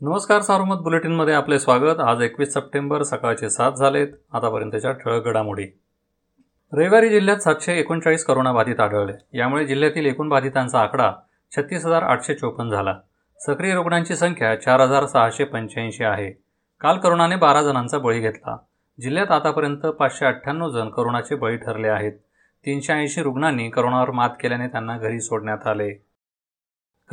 नमस्कार सार्वमत बुलेटिनमध्ये आपले स्वागत. आज एकवीस सप्टेंबर सकाळचे सात झालेत. आतापर्यंतच्या ठळक घडामोडी. रविवारी जिल्ह्यात सातशे एकोणचाळीस करोनाबाधित आढळले. यामुळे जिल्ह्यातील एकूण बाधितांचा आकडा छत्तीस हजार आठशे चोपन्न झाला. सक्रिय रुग्णांची संख्या चार हजार सहाशे पंच्याऐंशी आहे. काल करोनाने बारा जणांचा बळी घेतला. जिल्ह्यात आतापर्यंत पाचशे अठ्ठ्याण्णव जण करोनाचे बळी ठरले आहेत. तीनशे ऐंशी रुग्णांनी करोनावर मात केल्याने त्यांना घरी सोडण्यात आले.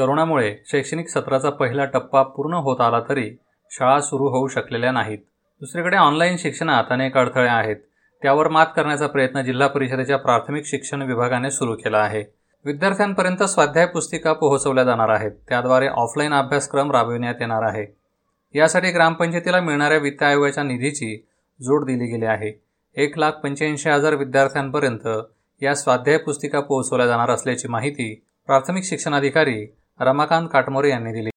करोनामुळे शैक्षणिक सत्राचा पहिला टप्पा पूर्ण होत आला तरी शाळा सुरू होऊ शकलेल्या नाहीत. दुसरीकडे ऑनलाईन शिक्षणात अनेक अडथळे आहेत. त्यावर मात करण्याचा प्रयत्न जिल्हा परिषदेच्या प्राथमिक शिक्षण विभागाने सुरू केला आहे. विद्यार्थ्यांपर्यंत स्वाध्याय पुस्तिका पोहोचवल्या जाणार आहेत. त्याद्वारे ऑफलाईन अभ्यासक्रम राबविण्यात येणार आहे. यासाठी ग्रामपंचायतीला मिळणाऱ्या वित्त आयोगाच्या निधीची जोड दिली गेली आहे. एक लाख पंच्याऐंशी हजार विद्यार्थ्यांपर्यंत या स्वाध्याय पुस्तिका पोहोचवल्या जाणार असल्याची माहिती प्राथमिक शिक्षणाधिकारी रमाकांत काटमोरे यांनी दिली.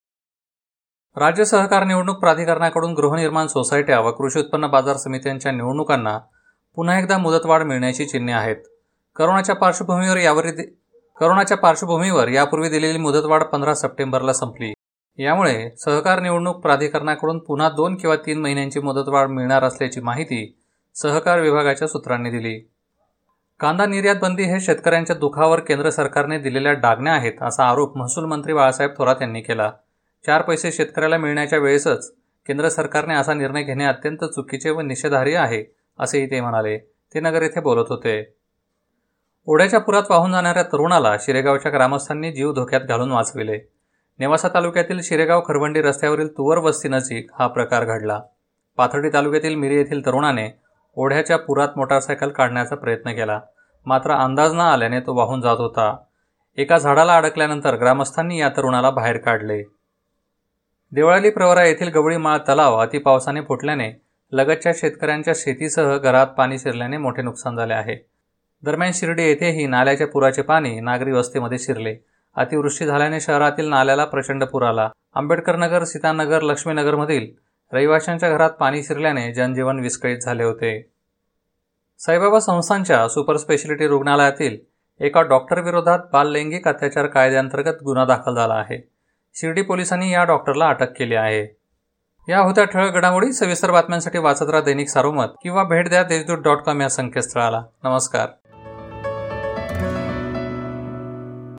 राज्य सहकार निवडणूक प्राधिकरणाकडून गृहनिर्माण सोसायट्या व कृषी उत्पन्न बाजार समित्यांच्या निवडणुकांना पुन्हा एकदा मुदतवाढ मिळण्याची चिन्हे आहेत. करोनाच्या पार्श्वभूमीवर यावर करोनाच्या पार्श्वभूमीवर यापूर्वी दिलेली मुदतवाढ पंधरा सप्टेंबरला संपली. यामुळे सहकार निवडणूक प्राधिकरणाकडून पुन्हा दोन किंवा तीन महिन्यांची मुदतवाढ मिळणार असल्याची माहिती सहकार विभागाच्या सूत्रांनी दिली. कांदा निर्यात बंदी हे शेतकऱ्यांच्या दुखावर केंद्र सरकारने दिलेल्या डागण्या आहेत असा आरोप महसूल मंत्री बाळासाहेब थोरात यांनी केला. चार पैसे शेतकऱ्याला मिळण्याच्या वेळेसच केंद्र सरकारने असा निर्णय घेणे अत्यंत चुकीचे व निषेधार्ह आहे असेही ते म्हणाले. ते नगर येथे बोलत होते. ओढ्याच्या पुरात वाहून जाणाऱ्या तरुणाला शिरेगावच्या ग्रामस्थांनी जीव धोक्यात घालून वाचविले. नेवासा तालुक्यातील शिरेगाव खरवंडी रस्त्यावरील तुवर वस्ती नजीक हा प्रकार घडला. पाथर्डी तालुक्यातील मिरी येथील तरुणाने ओढ्याच्या पुरात मोटारसायकल काढण्याचा प्रयत्न केला. मात्र अंदाज न आल्याने तो वाहून जात होता. एका झाडाला अडकल्यानंतर ग्रामस्थांनी या तरुणाला बाहेर काढले. देवळाली प्रवरा येथील गवळीमाळ तलाव अतिपावसाने फुटल्याने लगतच्या शेतकऱ्यांच्या शेतीसह घरात पाणी शिरल्याने मोठे नुकसान झाले आहे. दरम्यान शिर्डी येथेही नाल्याच्या पुराचे पाणी नागरी वस्तीमध्ये शिरले. अतिवृष्टी झाल्याने शहरातील नाल्याला प्रचंड पूर आला. आंबेडकर नगर सीतानगर लक्ष्मीनगरमधील रहिवाशांच्या घरात पाणी शिरल्याने जनजीवन विस्कळीत झाले होते. साईबाबा संस्थांच्या सुपर स्पेशालिटी रुग्णालयातील एका डॉक्टरविरोधात बाल लैंगिक अत्याचार कायद्याअंतर्गत गुन्हा दाखल झाला आहे. शिर्डी पोलिसांनी या डॉक्टरला अटक केली आहे. या होत्या ठळक घडामोडी सविस्तर बातम्यांसाठी वाचत राहा दैनिक सारोमत किंवा भेट द्या देशदूत डॉट कॉम या संकेतस्थळाला. नमस्कार.